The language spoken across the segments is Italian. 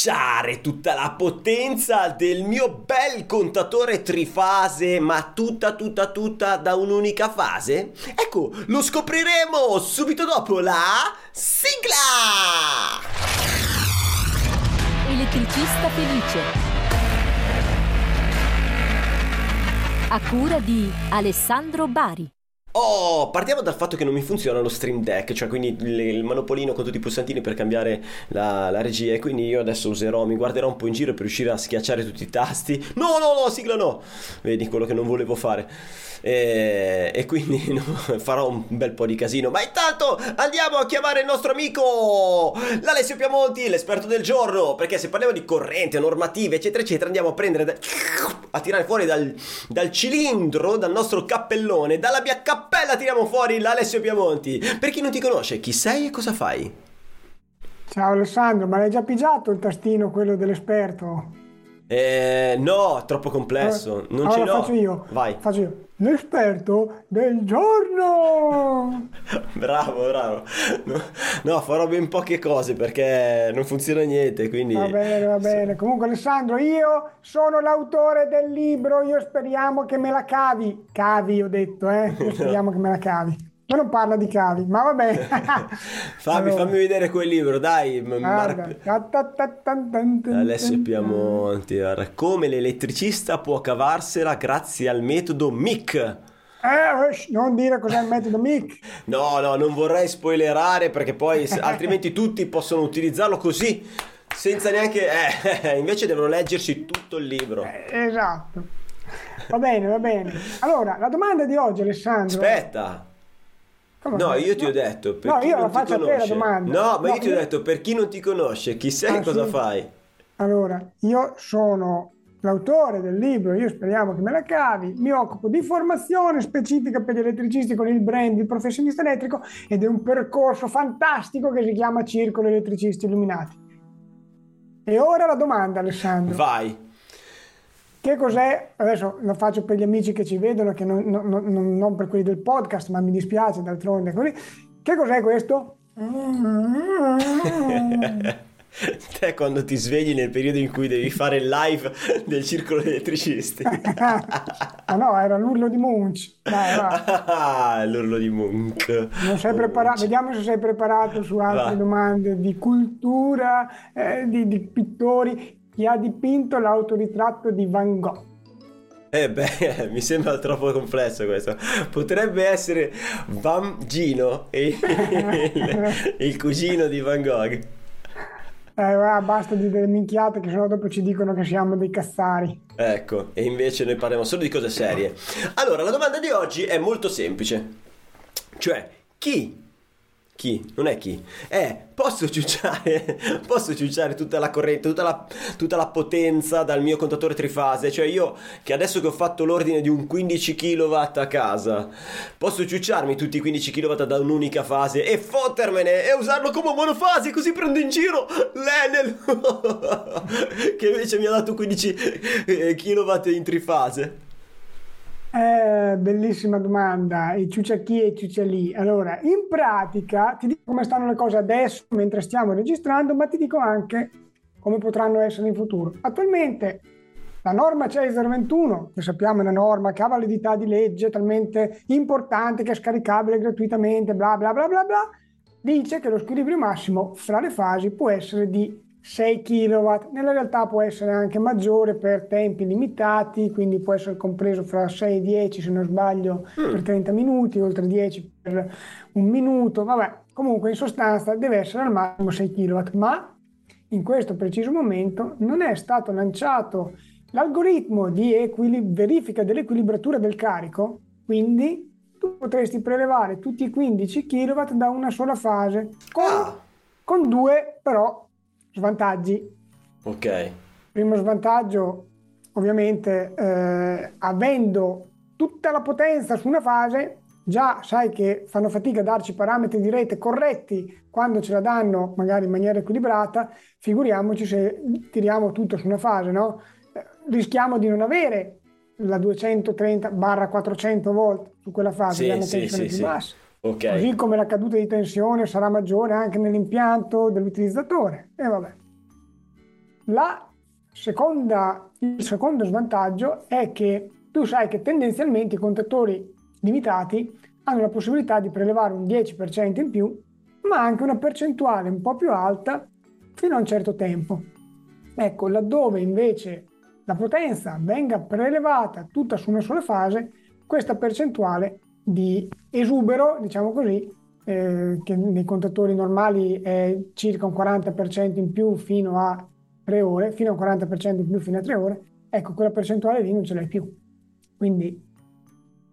schiacciare tutta la potenza del mio bel contatore trifase, ma tutta, tutta, tutta da un'unica fase? Ecco, lo scopriremo subito dopo la sigla! Elettricista felice. A cura di Alessandro Bari. Oh, partiamo dal fatto che non mi funziona lo Stream Deck, cioè quindi il, il manopolino con tutti i pulsantini per cambiare la, la, regia e quindi io adesso userò, mi guarderò un po' in giro per riuscire a schiacciare tutti i tasti. No, no, no, sigla no! Vedi quello che non volevo fare. E, e quindi no, farò un bel po' di casino. Ma intanto andiamo a chiamare il nostro amico l'Alessio Piamonti, l'esperto del giorno, perché se parliamo di corrente, normative, eccetera, eccetera, andiamo a prendere, da, a tirare fuori dal, dal cilindro, dal nostro cappellone, dalla mia cappellone cappella tiriamo fuori l'Alessio Piamonti. Per chi non ti conosce, chi sei e cosa fai? Ciao Alessandro, ma l'hai già pigiato il tastino, quello dell'esperto? Eh, no, troppo complesso. Non allora ce l'ho. faccio io. Vai. Faccio io. L'esperto del giorno. bravo, bravo. No, no, farò ben poche cose perché non funziona niente, quindi... Va bene, va bene. Comunque Alessandro, io sono l'autore del libro, io speriamo che me la cavi. Cavi, ho detto, eh. Io speriamo che me la cavi. Ma non parla di cavi, ma va bene. fammi, allora. fammi, vedere quel libro, dai. Mar... Alessio Piamonti. Come l'elettricista può cavarsela grazie al metodo MIC. Eh, non dire cos'è il metodo MIC. no, no, non vorrei spoilerare perché poi altrimenti tutti possono utilizzarlo così, senza neanche... Eh, invece devono leggersi tutto il libro. Eh, esatto. Va bene, va bene. Allora, la domanda di oggi, Alessandro... Aspetta. Come no, io ti ho detto per no, chi io non ti conosce. No, ma no, io ti ho detto per chi non ti conosce, chi sei e ah, cosa sì? fai? Allora, io sono l'autore del libro, io speriamo che me la cavi, mi occupo di formazione specifica per gli elettricisti con il brand Il professionista elettrico ed è un percorso fantastico che si chiama Circolo Elettricisti Illuminati. E ora la domanda, Alessandro. Vai. Che cos'è? Adesso lo faccio per gli amici che ci vedono, che non, non, non, non per quelli del podcast, ma mi dispiace d'altronde. Così. Che cos'è questo? Te quando ti svegli nel periodo in cui devi fare il live del circolo elettricisti. ah no, era l'urlo di Munch. Ah, l'urlo di Munch. Non sei preparato, vediamo se sei preparato su altre Va. domande di cultura, eh, di, di pittori chi ha dipinto l'autoritratto di Van Gogh. Eh beh, mi sembra troppo complesso questo. Potrebbe essere Van Gino, il, il cugino di Van Gogh. Eh, basta di delle minchiate che sennò dopo ci dicono che siamo dei cazzari. Ecco, e invece noi parliamo solo di cose serie. Allora, la domanda di oggi è molto semplice. Cioè, chi chi? Non è chi? Eh, posso ciucciare, posso ciucciare tutta la corrente, tutta la, tutta la, potenza dal mio contatore trifase? Cioè io, che adesso che ho fatto l'ordine di un 15 kW a casa, posso ciucciarmi tutti i 15 kW da un'unica fase e fottermene e usarlo come monofase, così prendo in giro l'Enel, che invece mi ha dato 15 eh, kW in trifase? Eh, bellissima domanda, i ciucciacchi e i ciuccialì. Allora, in pratica ti dico come stanno le cose adesso mentre stiamo registrando, ma ti dico anche come potranno essere in futuro. Attualmente la norma CEI 021, che sappiamo è una norma che ha validità di legge talmente importante che è scaricabile gratuitamente, bla bla bla bla bla, dice che lo squilibrio massimo fra le fasi può essere di 6 kW, nella realtà può essere anche maggiore per tempi limitati, quindi può essere compreso fra 6 e 10 se non sbaglio mm. per 30 minuti, oltre 10 per un minuto, vabbè, comunque in sostanza deve essere al massimo 6 kW, ma in questo preciso momento non è stato lanciato l'algoritmo di equilib- verifica dell'equilibratura del carico, quindi tu potresti prelevare tutti i 15 kW da una sola fase, con, ah. con due però Svantaggi. Ok. Primo svantaggio, ovviamente, eh, avendo tutta la potenza su una fase, già sai che fanno fatica a darci parametri di rete corretti quando ce la danno magari in maniera equilibrata, figuriamoci se tiriamo tutto su una fase, no? Eh, rischiamo di non avere la 230-400 volt su quella fase, sì, sì, tensione sì, più bassa. Okay. Così come la caduta di tensione sarà maggiore anche nell'impianto dell'utilizzatore. E vabbè. Seconda, il secondo svantaggio è che tu sai che tendenzialmente i contatori limitati hanno la possibilità di prelevare un 10% in più, ma anche una percentuale un po' più alta fino a un certo tempo. Ecco, laddove invece la potenza venga prelevata tutta su una sola fase, questa percentuale di esubero, diciamo così, eh, che nei contatori normali è circa un 40% in più fino a 3 ore, fino a un 40% in più fino a 3 ore, ecco, quella percentuale lì non ce l'hai più. Quindi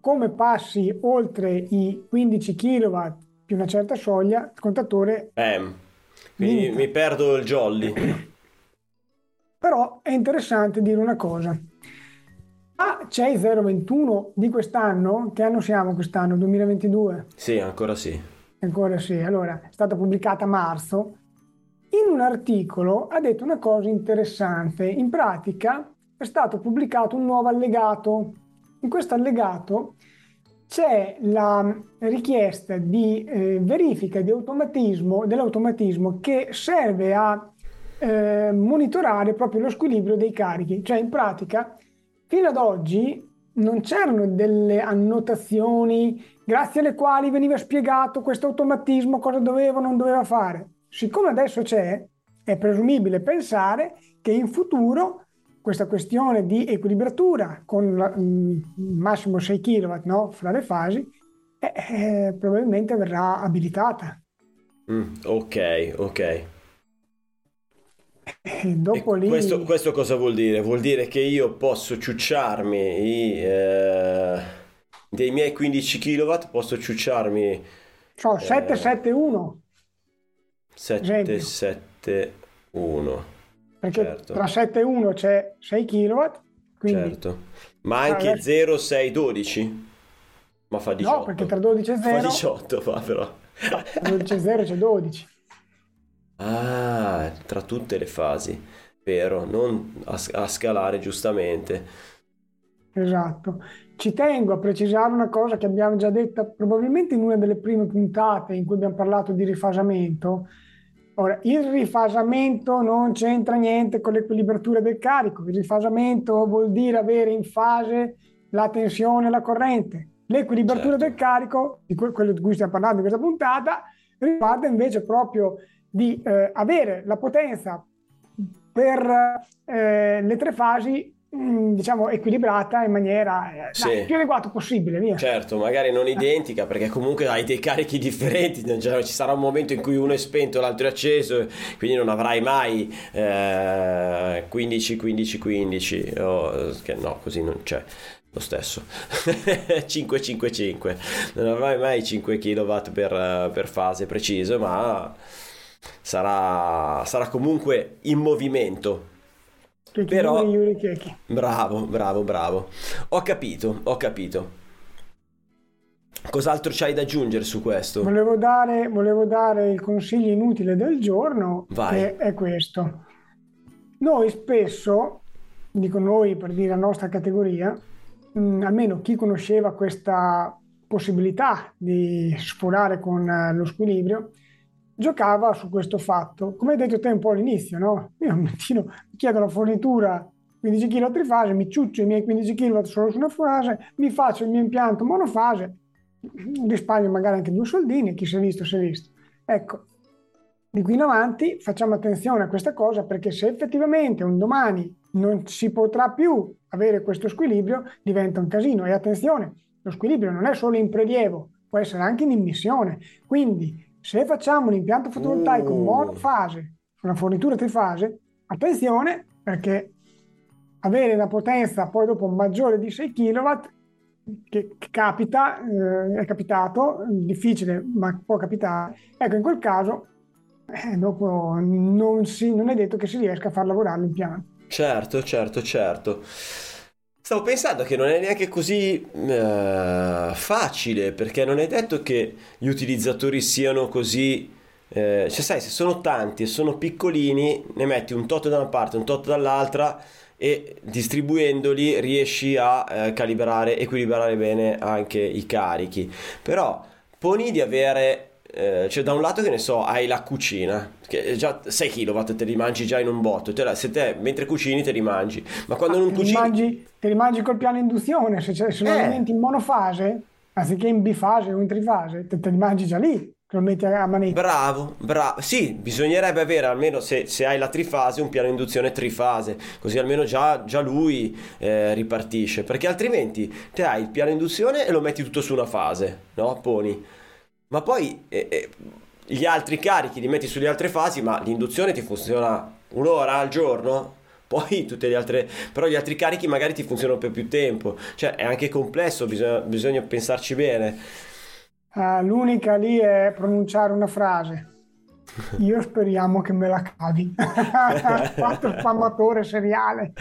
come passi oltre i 15 kW più una certa soglia, il contatore... Eh, quindi limita. mi perdo il jolly. Però è interessante dire una cosa. C'è il 021 di quest'anno? Che anno siamo quest'anno? 2022? Sì, ancora sì. Ancora sì. Allora, è stata pubblicata a marzo. In un articolo ha detto una cosa interessante. In pratica è stato pubblicato un nuovo allegato. In questo allegato c'è la richiesta di eh, verifica di automatismo, dell'automatismo che serve a eh, monitorare proprio lo squilibrio dei carichi. Cioè, in pratica, fino ad oggi non c'erano delle annotazioni grazie alle quali veniva spiegato questo automatismo cosa doveva o non doveva fare. Siccome adesso c'è, è presumibile pensare che in futuro questa questione di equilibratura con la, mm, massimo 6 kW no, fra le fasi eh, eh, probabilmente verrà abilitata. Mm, ok, ok. E dopo e lì... questo, questo, cosa vuol dire? Vuol dire che io posso ciucciarmi i, eh, dei miei 15 kW, posso ciucciarmi... So, 771. 771. Perché certo. tra 7 e 1 c'è 6 kW. Quindi... Certo. Ma anche adesso... 0, 6, 12? Ma fa 18. No, perché tra 12 e 0... Fa 18 fa però. tra 12 e 0 c'è 12. Ah, tra tutte le fasi, vero, non a, a scalare giustamente. Esatto. Ci tengo a precisare una cosa che abbiamo già detta probabilmente in una delle prime puntate in cui abbiamo parlato di rifasamento, Ora, il rifasamento non c'entra niente con l'equilibratura del carico, il rifasamento vuol dire avere in fase la tensione e la corrente. L'equilibratura certo. del carico, di quello di cui stiamo parlando in questa puntata, riguarda invece proprio di eh, avere la potenza per eh, le tre fasi Mm, diciamo equilibrata in maniera eh, sì. dai, più adeguata possibile via. certo magari non identica perché comunque hai dei carichi differenti cioè, ci sarà un momento in cui uno è spento l'altro è acceso quindi non avrai mai eh, 15 15 15 oh, che no così non c'è lo stesso 5 5 5 non avrai mai 5 kW per, per fase preciso ma sarà, sarà comunque in movimento. Però bravo bravo bravo. Ho capito ho capito. Cos'altro c'hai da aggiungere su questo? Volevo dare, volevo dare il consiglio inutile del giorno Vai. che è questo. Noi spesso dico noi per dire la nostra categoria mh, mm, almeno chi conosceva questa possibilità di sforare con eh, lo squilibrio giocava su questo fatto. Come hai detto te un po' all'inizio, no? Io un mattino mi chiedo la fornitura 15 kW trifase, mi ciuccio i miei 15 kW solo su una fase, mi faccio il mio impianto monofase, risparmio magari anche due soldini, chi si è visto si è visto. Ecco, di qui in avanti facciamo attenzione a questa cosa perché se effettivamente un domani non si potrà più avere questo squilibrio, diventa un casino. E attenzione, lo squilibrio non è solo in prelievo, può essere anche in immissione. Quindi se facciamo un impianto fotovoltaico uh. monofase, una fornitura trifase, attenzione perché avere una potenza poi dopo maggiore di 6 kW che, capita, eh, è capitato, difficile ma può capitare, ecco in quel caso eh, dopo non, si, non è detto che si riesca a far lavorare l'impianto. Certo, certo, certo. Stavo pensando che non è neanche così uh, facile, perché non è detto che gli utilizzatori siano così... Eh, cioè, sai, se sono tanti e sono piccolini, ne metti un tot da una parte, un tot dall'altra e distribuendoli riesci a eh, calibrare, equilibrare bene anche i carichi. Però poni di avere eh, cioè da un lato che ne so, hai la cucina, che già 6 kW te li mangi già in un botto, te la, se te mentre cucini te li mangi, ma quando Ah, non te, li cucini... mangi, te li mangi col piano induzione, se, se lo Eh. alimenti in monofase, anziché in bifase o in trifase, te, te li mangi già lì, lo metti a manetta. Bravo, bravo. Sì, bisognerebbe avere almeno se, se hai la trifase un piano induzione trifase, così almeno già, già lui eh, ripartisce, perché altrimenti te hai il piano induzione e lo metti tutto su una fase, no? Poni. Ma poi eh, eh, gli altri carichi li metti sulle altre fasi, ma l'induzione ti funziona un'ora al giorno? Poi tutte le altre, però gli altri carichi magari ti funzionano per più tempo, cioè è anche complesso, bisogna, bisogna pensarci bene. Ah, l'unica lì è pronunciare una frase. Io speriamo che me la cavi. Fatto spammatore seriale.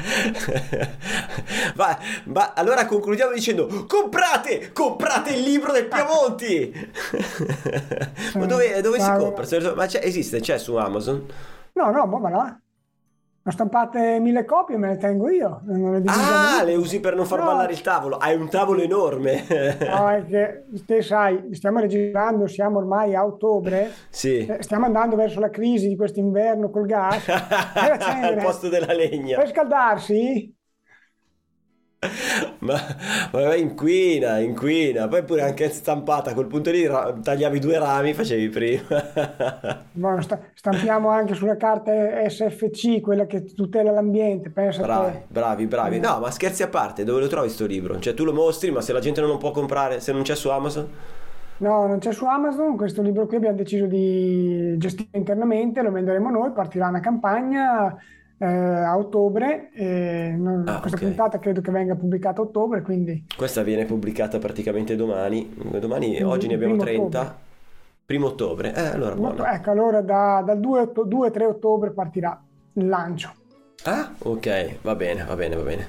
Va, va, allora concludiamo dicendo comprate, comprate il libro del Piamonti. Ma dove, dove si Ma- compra? Ma c'è- esiste, c'è su Amazon? No, no, ma va là. Ho stampate mille copie, me le tengo io. Non le Ah, le usi per non far No. ballare il tavolo. Hai un tavolo enorme. No, è che te sai, stiamo registrando, siamo ormai a ottobre, Sì. eh, stiamo andando verso la crisi di quest'inverno col gas. Al posto della legna. per scaldarsi, Ma, ma inquina, inquina. Poi pure anche stampata. A quel punto lì ra- tagliavi due rami, facevi prima. Sta- stampiamo anche sulla carta SFC, quella che tutela l'ambiente, pensa Bravi, te. bravi, bravi. No, ma scherzi a parte, dove lo trovi sto libro? Cioè, tu lo mostri, ma se la gente non lo può comprare, se non c'è su Amazon? No, non c'è su Amazon, questo libro qui abbiamo deciso di gestire internamente, lo venderemo noi, partirà una campagna eh, a ottobre, e non- Ah, questa ok. puntata credo che venga pubblicata a ottobre, quindi Questa viene pubblicata praticamente domani. Domani, Quindi oggi ne abbiamo primo 30. Primo ottobre. Eh, allora buono. ecco, allora da- dal 2-3 ottobre partirà il lancio. Ah, ok, va bene, va bene, va bene.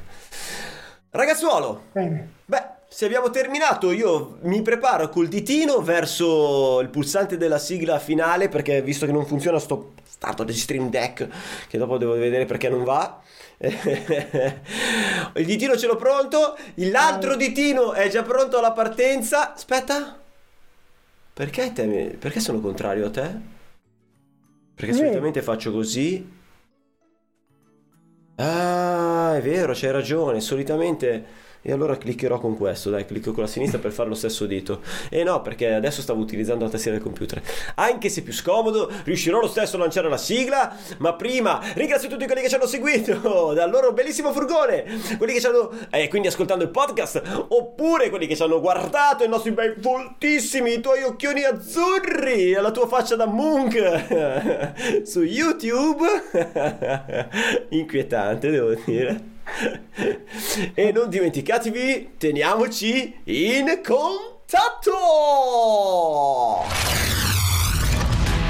Ragazzuolo, Bene. beh, se abbiamo terminato, io mi preparo col ditino verso il pulsante della sigla finale, perché visto che non funziona sto starto di Stream Deck, che dopo devo vedere perché non va. il ditino ce l'ho pronto, l'altro ditino è già pronto alla partenza. Aspetta. Perché te, perché sono contrario a te? Perché Sì. solitamente faccio così. Ah, è vero, c'hai ragione. Solitamente. E allora cliccherò con questo, dai, clicco con la sinistra per fare lo stesso dito. E no, perché adesso stavo utilizzando la tastiera del computer. Anche se più scomodo, riuscirò lo stesso a lanciare la sigla. Ma prima ringrazio tutti quelli che ci hanno seguito dal loro bellissimo furgone. Quelli che ci hanno. E quindi ascoltando il podcast. Oppure quelli che ci hanno guardato i nostri bei voltissimi, i tuoi occhioni azzurri. E la tua faccia da Monk. Su YouTube. Inquietante, devo dire. E non dimenticatevi, teniamoci in contatto!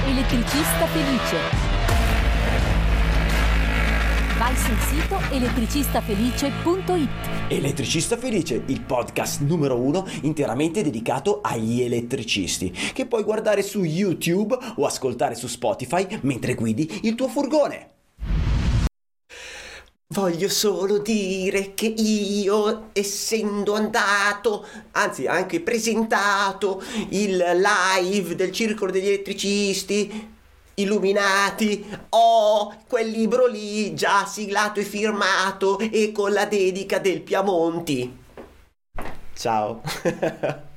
Elettricista felice. Vai sul sito elettricistafelice.it. Elettricista Felice, il podcast numero uno interamente dedicato agli elettricisti, che puoi guardare su YouTube o ascoltare su Spotify mentre guidi il tuo furgone. Voglio solo dire che io, essendo andato, anzi anche presentato il live del Circolo degli Elettricisti, Illuminati, ho quel libro lì già siglato e firmato e con la dedica del Piamonti. Ciao.